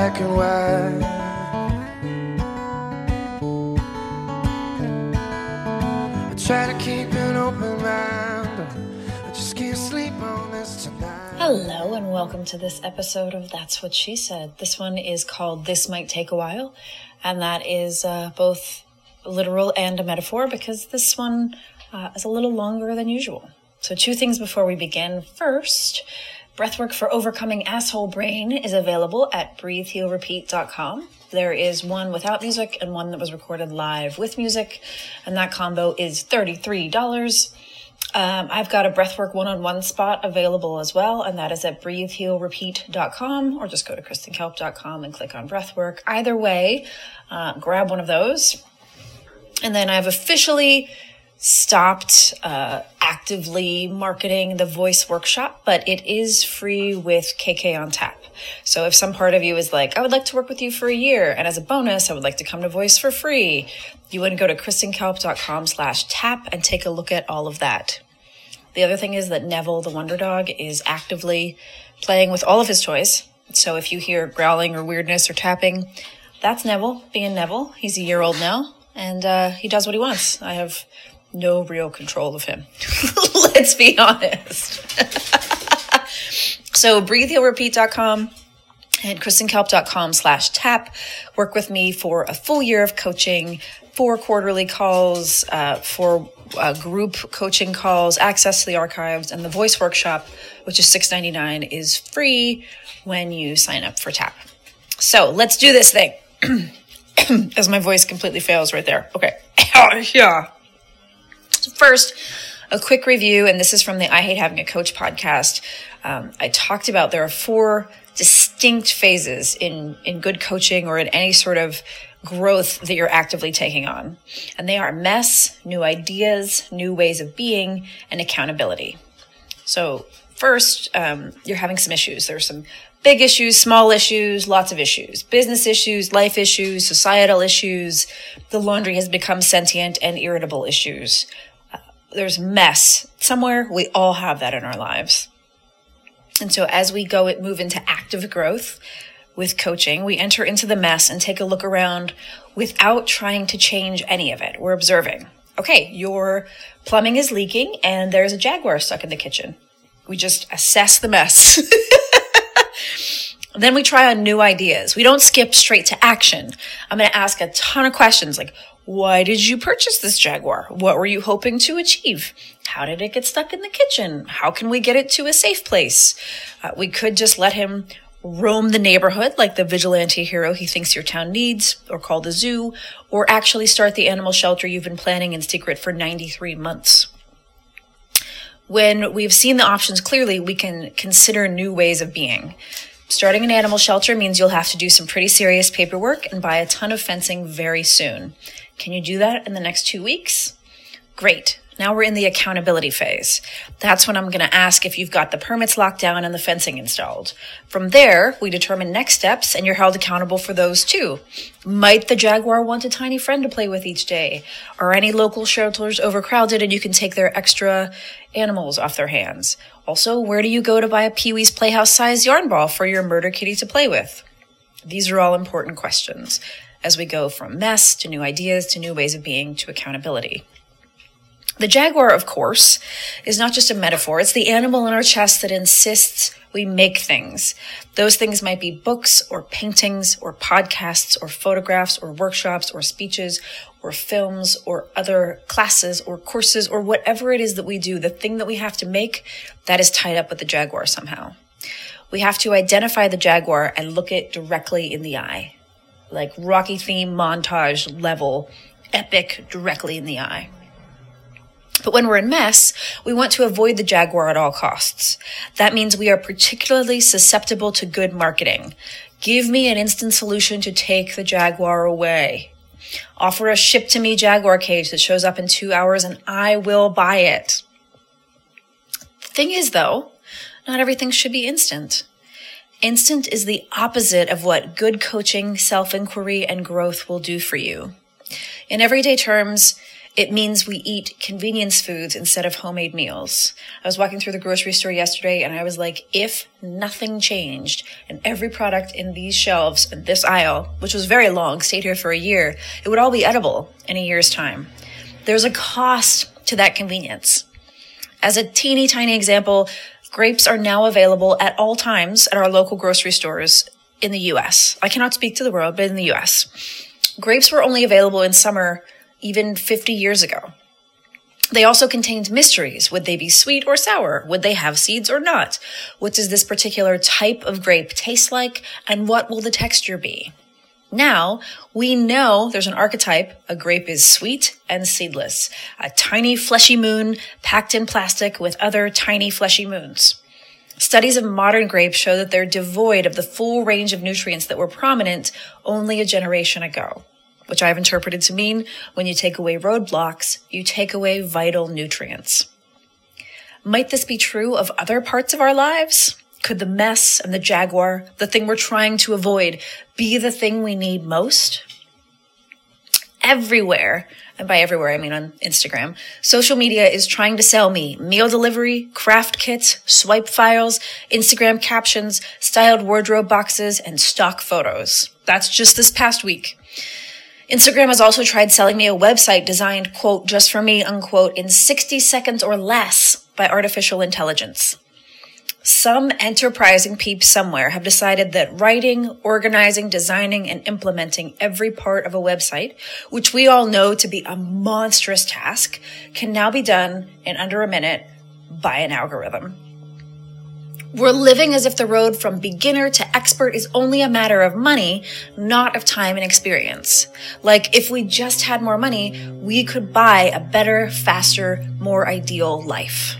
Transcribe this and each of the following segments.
Black and white. I try to keep an open mind, I just can't sleep on this tonight. Hello, and welcome to this episode of That's What She Said. This one is called This Might Take a While, and that is uh, both literal and a metaphor because this one uh, is a little longer than usual. So, two things before we begin. First, Breathwork for Overcoming Asshole Brain is available at breathehealrepeat.com. There is one without music and one that was recorded live with music, and that combo is $33. Um, I've got a breathwork one-on-one spot available as well, and that is at breathehealrepeat.com, or just go to kristenkalp.com and click on breathwork. Either way, uh, grab one of those. And then I've officially stopped uh, actively marketing the voice workshop, but it is free with KK on tap. So if some part of you is like, I would like to work with you for a year, and as a bonus, I would like to come to voice for free, you would go to kristenkalp.com slash tap and take a look at all of that. The other thing is that Neville, the wonder dog, is actively playing with all of his toys. So if you hear growling or weirdness or tapping, that's Neville being Neville. He's a year old now, and uh, he does what he wants. I have no real control of him. Let's be honest. so breathehealrepeat.com and kristenkalp.com slash tap. Work with me for a full year of coaching, four quarterly calls, uh, for uh, group coaching calls, access to the archives, and the voice workshop, which is $6.99, is free when you sign up for tap. So let's do this thing. As my voice completely fails right there. Okay. yeah. First, a quick review, and this is from the I Hate Having a Coach podcast. Um, I talked about there are four distinct phases in, in good coaching or in any sort of growth that you're actively taking on. And they are mess, new ideas, new ways of being, and accountability. So, first, um, you're having some issues. There are some big issues, small issues, lots of issues, business issues, life issues, societal issues. The laundry has become sentient and irritable issues there's mess somewhere. We all have that in our lives. And so as we go it move into active growth with coaching, we enter into the mess and take a look around without trying to change any of it. We're observing. Okay, your plumbing is leaking and there's a jaguar stuck in the kitchen. We just assess the mess. then we try on new ideas. We don't skip straight to action. I'm going to ask a ton of questions like, why did you purchase this Jaguar? What were you hoping to achieve? How did it get stuck in the kitchen? How can we get it to a safe place? Uh, we could just let him roam the neighborhood like the vigilante hero he thinks your town needs, or call the zoo, or actually start the animal shelter you've been planning in secret for 93 months. When we've seen the options clearly, we can consider new ways of being. Starting an animal shelter means you'll have to do some pretty serious paperwork and buy a ton of fencing very soon. Can you do that in the next two weeks? Great. Now we're in the accountability phase. That's when I'm going to ask if you've got the permits locked down and the fencing installed. From there, we determine next steps and you're held accountable for those too. Might the Jaguar want a tiny friend to play with each day? Are any local shelters overcrowded and you can take their extra animals off their hands? Also, where do you go to buy a Pee Wee's Playhouse sized yarn ball for your murder kitty to play with? These are all important questions as we go from mess to new ideas to new ways of being to accountability. The jaguar, of course, is not just a metaphor. It's the animal in our chest that insists we make things. Those things might be books or paintings or podcasts or photographs or workshops or speeches or films or other classes or courses or whatever it is that we do. The thing that we have to make that is tied up with the jaguar somehow. We have to identify the jaguar and look it directly in the eye, like Rocky theme montage level, epic directly in the eye. But when we're in mess, we want to avoid the Jaguar at all costs. That means we are particularly susceptible to good marketing. Give me an instant solution to take the Jaguar away. Offer a ship to me Jaguar cage that shows up in two hours and I will buy it. The thing is though, not everything should be instant. Instant is the opposite of what good coaching, self-inquiry, and growth will do for you. In everyday terms, it means we eat convenience foods instead of homemade meals. I was walking through the grocery store yesterday and I was like, if nothing changed and every product in these shelves in this aisle, which was very long, stayed here for a year, it would all be edible in a year's time. There's a cost to that convenience. As a teeny tiny example, grapes are now available at all times at our local grocery stores in the US. I cannot speak to the world, but in the US. Grapes were only available in summer even 50 years ago. They also contained mysteries. Would they be sweet or sour? Would they have seeds or not? What does this particular type of grape taste like? And what will the texture be? Now we know there's an archetype. A grape is sweet and seedless. A tiny fleshy moon packed in plastic with other tiny fleshy moons. Studies of modern grapes show that they're devoid of the full range of nutrients that were prominent only a generation ago which I've interpreted to mean when you take away roadblocks, you take away vital nutrients. Might this be true of other parts of our lives? Could the mess and the jaguar, the thing we're trying to avoid, be the thing we need most? Everywhere, and by everywhere I mean on Instagram, social media is trying to sell me meal delivery, craft kits, swipe files, Instagram captions, styled wardrobe boxes, and stock photos. That's just this past week. Instagram has also tried selling me a website designed, quote, just for me, unquote, in 60 seconds or less by artificial intelligence. Some enterprising peeps somewhere have decided that writing, organizing, designing, and implementing every part of a website, which we all know to be a monstrous task, can now be done in under a minute by an algorithm. We're living as if the road from beginner to expert is only a matter of money, not of time and experience. Like, if we just had more money, we could buy a better, faster, more ideal life.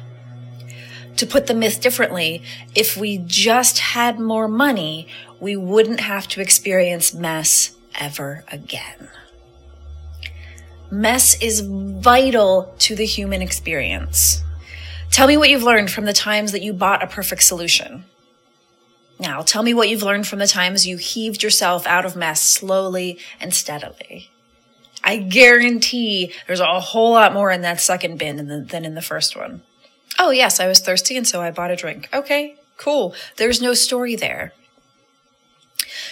To put the myth differently, if we just had more money, we wouldn't have to experience mess ever again. Mess is vital to the human experience. Tell me what you've learned from the times that you bought a perfect solution. Now, tell me what you've learned from the times you heaved yourself out of mess slowly and steadily. I guarantee there's a whole lot more in that second bin than in the first one. Oh, yes, I was thirsty and so I bought a drink. Okay, cool. There's no story there.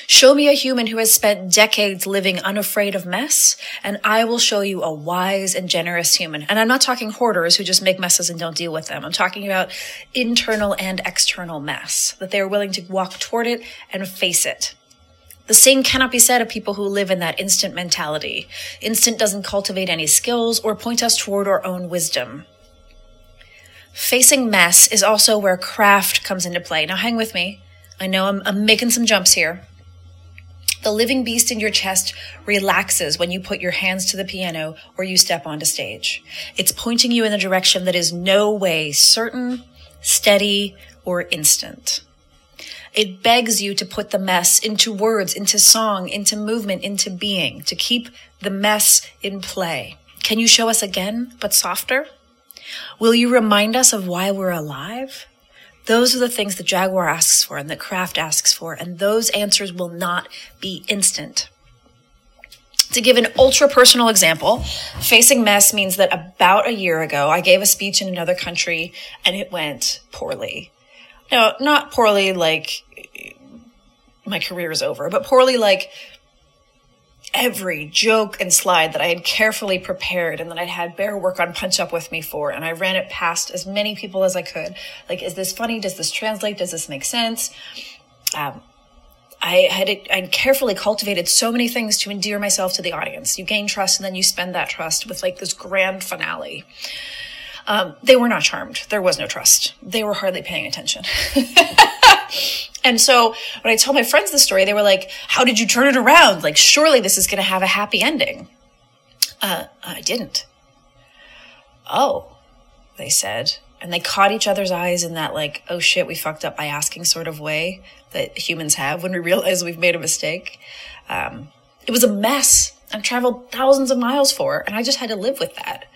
Show me a human who has spent decades living unafraid of mess, and I will show you a wise and generous human. And I'm not talking hoarders who just make messes and don't deal with them. I'm talking about internal and external mess, that they are willing to walk toward it and face it. The same cannot be said of people who live in that instant mentality. Instant doesn't cultivate any skills or point us toward our own wisdom. Facing mess is also where craft comes into play. Now, hang with me. I know I'm, I'm making some jumps here. The living beast in your chest relaxes when you put your hands to the piano or you step onto stage. It's pointing you in the direction that is no way certain, steady, or instant. It begs you to put the mess into words, into song, into movement, into being, to keep the mess in play. Can you show us again, but softer? Will you remind us of why we're alive? Those are the things the Jaguar asks for and that Craft asks for, and those answers will not be instant. To give an ultra personal example, facing mess means that about a year ago, I gave a speech in another country and it went poorly. No, not poorly like my career is over, but poorly like every joke and slide that I had carefully prepared and that I'd had Bear work on Punch Up with me for. And I ran it past as many people as I could. Like, is this funny? Does this translate? Does this make sense? Um, I had I'd carefully cultivated so many things to endear myself to the audience. You gain trust and then you spend that trust with like this grand finale. Um, they were not charmed. There was no trust. They were hardly paying attention. and so when I told my friends the story, they were like, How did you turn it around? Like, surely this is going to have a happy ending. Uh, I didn't. Oh, they said. And they caught each other's eyes in that, like, oh shit, we fucked up by asking sort of way that humans have when we realize we've made a mistake. Um, it was a mess. I've traveled thousands of miles for, and I just had to live with that.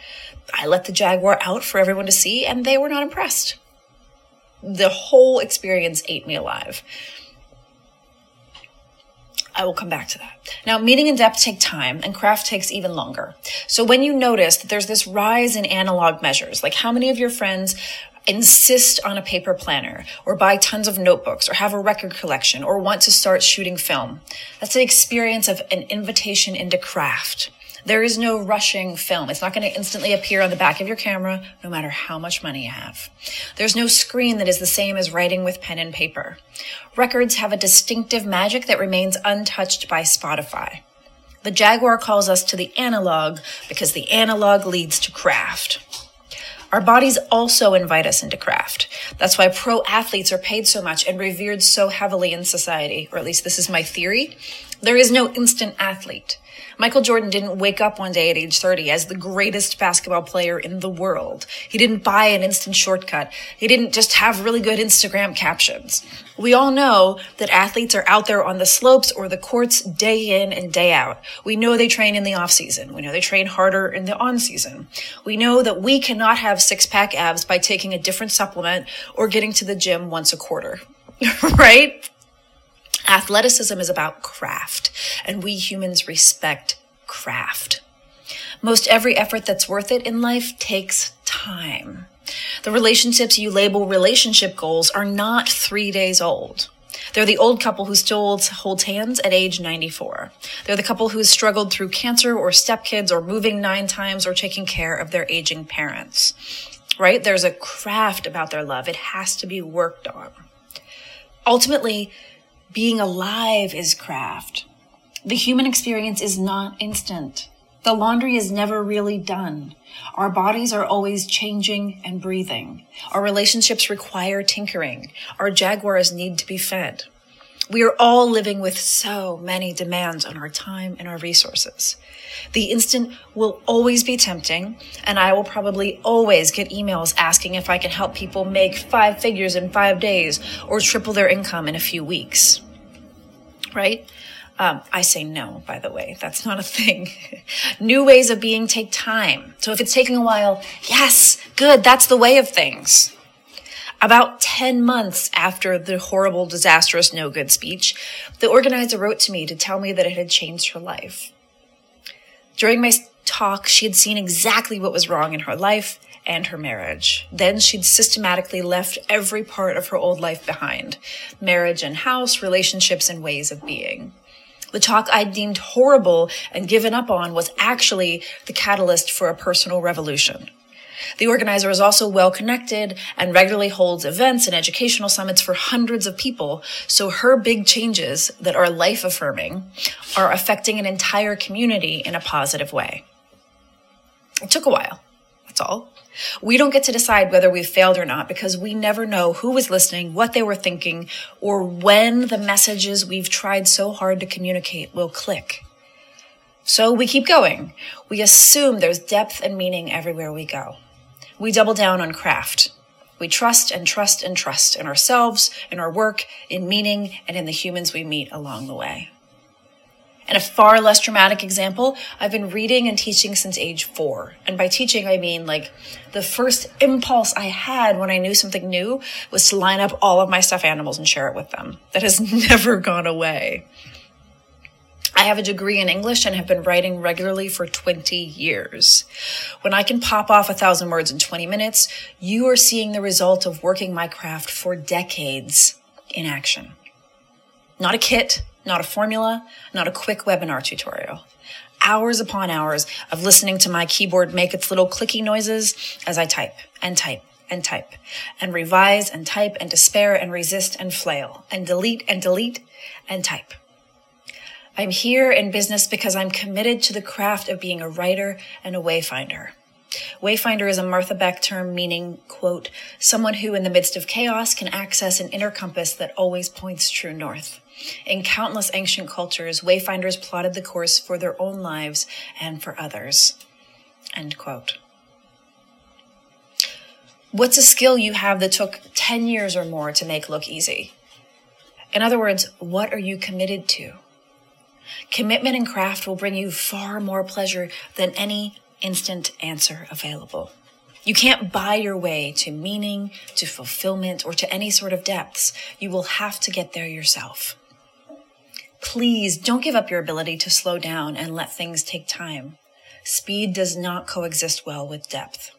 I let the Jaguar out for everyone to see, and they were not impressed. The whole experience ate me alive. I will come back to that. Now, meaning and depth take time, and craft takes even longer. So when you notice that there's this rise in analog measures, like how many of your friends insist on a paper planner or buy tons of notebooks or have a record collection or want to start shooting film, that's the experience of an invitation into craft. There is no rushing film. It's not going to instantly appear on the back of your camera, no matter how much money you have. There's no screen that is the same as writing with pen and paper. Records have a distinctive magic that remains untouched by Spotify. The Jaguar calls us to the analog because the analog leads to craft. Our bodies also invite us into craft. That's why pro athletes are paid so much and revered so heavily in society, or at least this is my theory. There is no instant athlete. Michael Jordan didn't wake up one day at age 30 as the greatest basketball player in the world. He didn't buy an instant shortcut. He didn't just have really good Instagram captions. We all know that athletes are out there on the slopes or the courts day in and day out. We know they train in the off season. We know they train harder in the on season. We know that we cannot have six pack abs by taking a different supplement or getting to the gym once a quarter. right? Athleticism is about craft, and we humans respect craft. Most every effort that's worth it in life takes time. The relationships you label relationship goals are not three days old. They're the old couple who still holds hands at age 94. They're the couple who's struggled through cancer or stepkids or moving nine times or taking care of their aging parents. Right? There's a craft about their love. It has to be worked on. Ultimately, being alive is craft. The human experience is not instant. The laundry is never really done. Our bodies are always changing and breathing. Our relationships require tinkering. Our jaguars need to be fed. We are all living with so many demands on our time and our resources. The instant will always be tempting, and I will probably always get emails asking if I can help people make five figures in five days or triple their income in a few weeks. Right? Um, I say no, by the way. That's not a thing. New ways of being take time. So if it's taking a while, yes, good. That's the way of things. About 10 months after the horrible, disastrous, no good speech, the organizer wrote to me to tell me that it had changed her life. During my talk, she had seen exactly what was wrong in her life and her marriage. Then she'd systematically left every part of her old life behind marriage and house, relationships, and ways of being. The talk I'd deemed horrible and given up on was actually the catalyst for a personal revolution. The organizer is also well connected and regularly holds events and educational summits for hundreds of people. So her big changes that are life affirming are affecting an entire community in a positive way. It took a while. That's all. We don't get to decide whether we've failed or not because we never know who was listening, what they were thinking, or when the messages we've tried so hard to communicate will click. So we keep going. We assume there's depth and meaning everywhere we go. We double down on craft. We trust and trust and trust in ourselves, in our work, in meaning, and in the humans we meet along the way. And a far less dramatic example, I've been reading and teaching since age four. And by teaching, I mean like the first impulse I had when I knew something new was to line up all of my stuffed animals and share it with them. That has never gone away. I have a degree in English and have been writing regularly for 20 years. When I can pop off a thousand words in 20 minutes, you are seeing the result of working my craft for decades in action. Not a kit, not a formula, not a quick webinar tutorial. Hours upon hours of listening to my keyboard make its little clicky noises as I type and type and type and revise and type and despair and resist and flail and delete and delete and type. I'm here in business because I'm committed to the craft of being a writer and a wayfinder. Wayfinder is a Martha Beck term meaning, quote, someone who in the midst of chaos can access an inner compass that always points true north. In countless ancient cultures, wayfinders plotted the course for their own lives and for others. End quote. What's a skill you have that took 10 years or more to make look easy? In other words, what are you committed to? Commitment and craft will bring you far more pleasure than any instant answer available. You can't buy your way to meaning, to fulfillment, or to any sort of depths. You will have to get there yourself. Please don't give up your ability to slow down and let things take time. Speed does not coexist well with depth.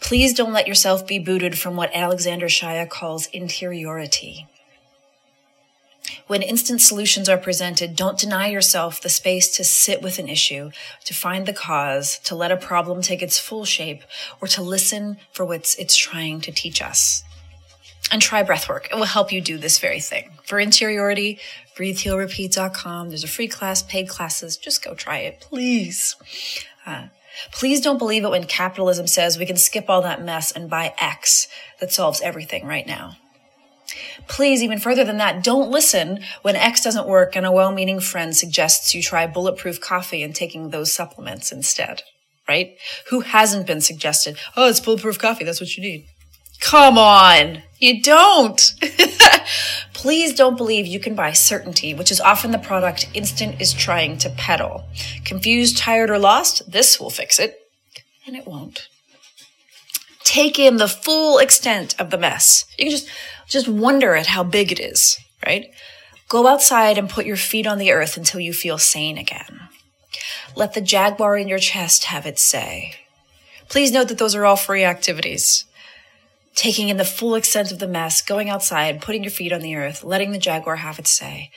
Please don't let yourself be booted from what Alexander Shaia calls interiority. When instant solutions are presented, don't deny yourself the space to sit with an issue, to find the cause, to let a problem take its full shape, or to listen for what it's trying to teach us. And try breathwork. It will help you do this very thing. For interiority, breathehealrepeat.com. There's a free class, paid classes. Just go try it, please. Uh, please don't believe it when capitalism says we can skip all that mess and buy X that solves everything right now. Please, even further than that, don't listen when X doesn't work and a well meaning friend suggests you try bulletproof coffee and taking those supplements instead, right? Who hasn't been suggested, oh, it's bulletproof coffee, that's what you need. Come on, you don't. Please don't believe you can buy certainty, which is often the product Instant is trying to peddle. Confused, tired, or lost? This will fix it. And it won't. Take in the full extent of the mess. You can just just wonder at how big it is, right? Go outside and put your feet on the earth until you feel sane again. Let the jaguar in your chest have its say. Please note that those are all free activities. Taking in the full extent of the mess, going outside, putting your feet on the earth, letting the jaguar have its say.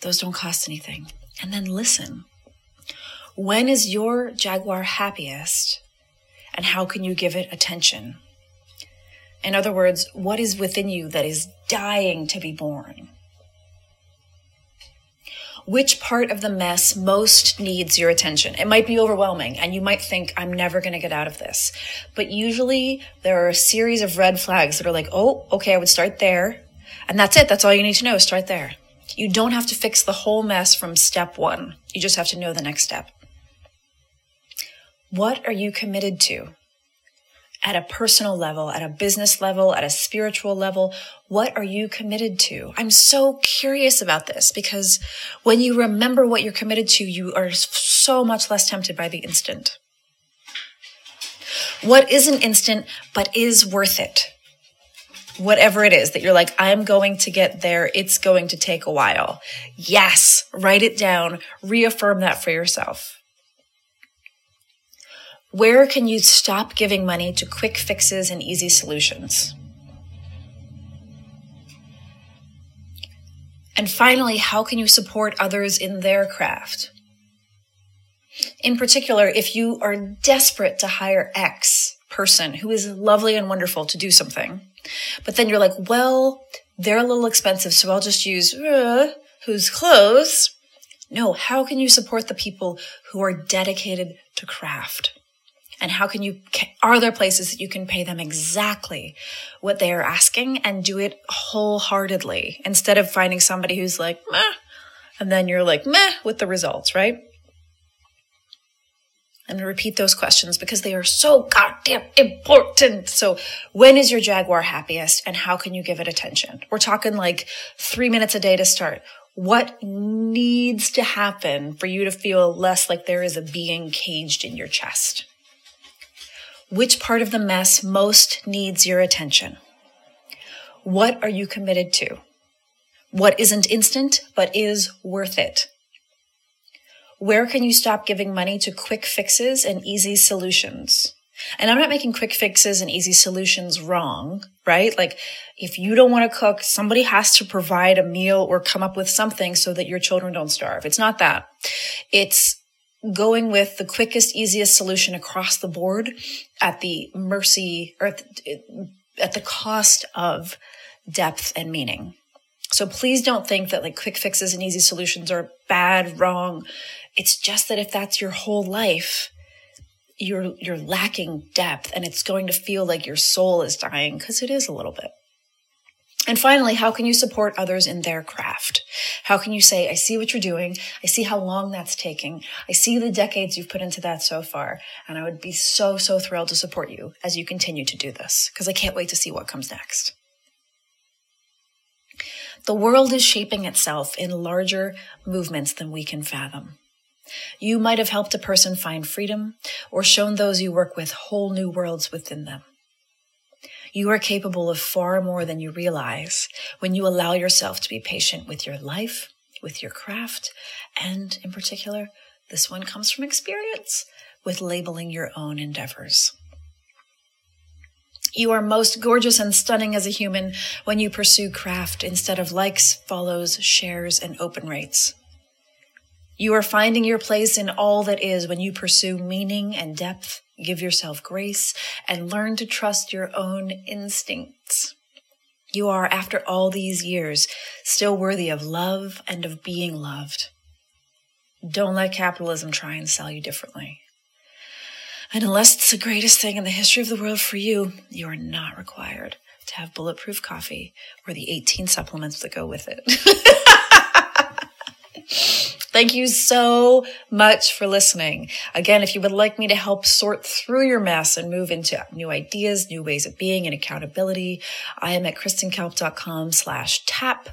Those don't cost anything. And then listen. When is your jaguar happiest? And how can you give it attention? In other words, what is within you that is dying to be born? Which part of the mess most needs your attention? It might be overwhelming and you might think, I'm never going to get out of this. But usually there are a series of red flags that are like, oh, okay, I would start there. And that's it. That's all you need to know. Start there. You don't have to fix the whole mess from step one. You just have to know the next step. What are you committed to? At a personal level, at a business level, at a spiritual level? What are you committed to? I'm so curious about this because when you remember what you're committed to, you are so much less tempted by the instant. What isn't instant, but is worth it? Whatever it is that you're like, I'm going to get there. It's going to take a while. Yes, write it down. Reaffirm that for yourself. Where can you stop giving money to quick fixes and easy solutions? And finally, how can you support others in their craft? In particular, if you are desperate to hire X person who is lovely and wonderful to do something, but then you're like, well, they're a little expensive, so I'll just use uh, who's close. No, how can you support the people who are dedicated to craft? And how can you are there places that you can pay them exactly what they are asking and do it wholeheartedly instead of finding somebody who's like meh and then you're like meh with the results right and repeat those questions because they are so goddamn important. So, when is your Jaguar happiest and how can you give it attention? We're talking like three minutes a day to start. What needs to happen for you to feel less like there is a being caged in your chest? Which part of the mess most needs your attention? What are you committed to? What isn't instant, but is worth it? Where can you stop giving money to quick fixes and easy solutions? And I'm not making quick fixes and easy solutions wrong, right? Like if you don't want to cook, somebody has to provide a meal or come up with something so that your children don't starve. It's not that. It's going with the quickest, easiest solution across the board at the mercy or at the cost of depth and meaning. So please don't think that like quick fixes and easy solutions are bad, wrong. It's just that if that's your whole life, you're you're lacking depth and it's going to feel like your soul is dying because it is a little bit. And finally, how can you support others in their craft? How can you say, I see what you're doing. I see how long that's taking. I see the decades you've put into that so far. And I would be so, so thrilled to support you as you continue to do this because I can't wait to see what comes next. The world is shaping itself in larger movements than we can fathom. You might have helped a person find freedom or shown those you work with whole new worlds within them. You are capable of far more than you realize when you allow yourself to be patient with your life, with your craft, and in particular, this one comes from experience with labeling your own endeavors. You are most gorgeous and stunning as a human when you pursue craft instead of likes, follows, shares, and open rates. You are finding your place in all that is when you pursue meaning and depth, give yourself grace, and learn to trust your own instincts. You are, after all these years, still worthy of love and of being loved. Don't let capitalism try and sell you differently. And unless it's the greatest thing in the history of the world for you, you are not required to have bulletproof coffee or the 18 supplements that go with it. Thank you so much for listening. Again, if you would like me to help sort through your mess and move into new ideas, new ways of being and accountability, I am at kristenkalp.com slash tap.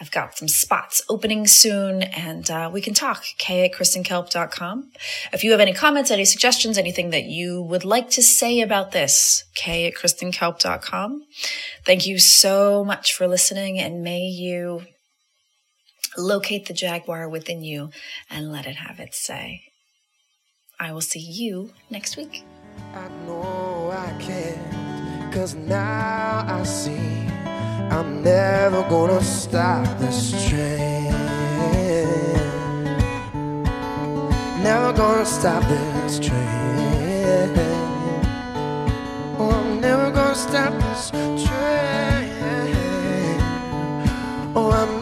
I've got some spots opening soon and uh, we can talk. K at kristenkalp.com. If you have any comments, any suggestions, anything that you would like to say about this, K at kristenkalp.com. Thank you so much for listening and may you Locate the jaguar within you and let it have its say. I will see you next week. I know I can't, cause now I see I'm never gonna stop this train. Never gonna stop this train. Oh, I'm never gonna stop this train. Oh, I'm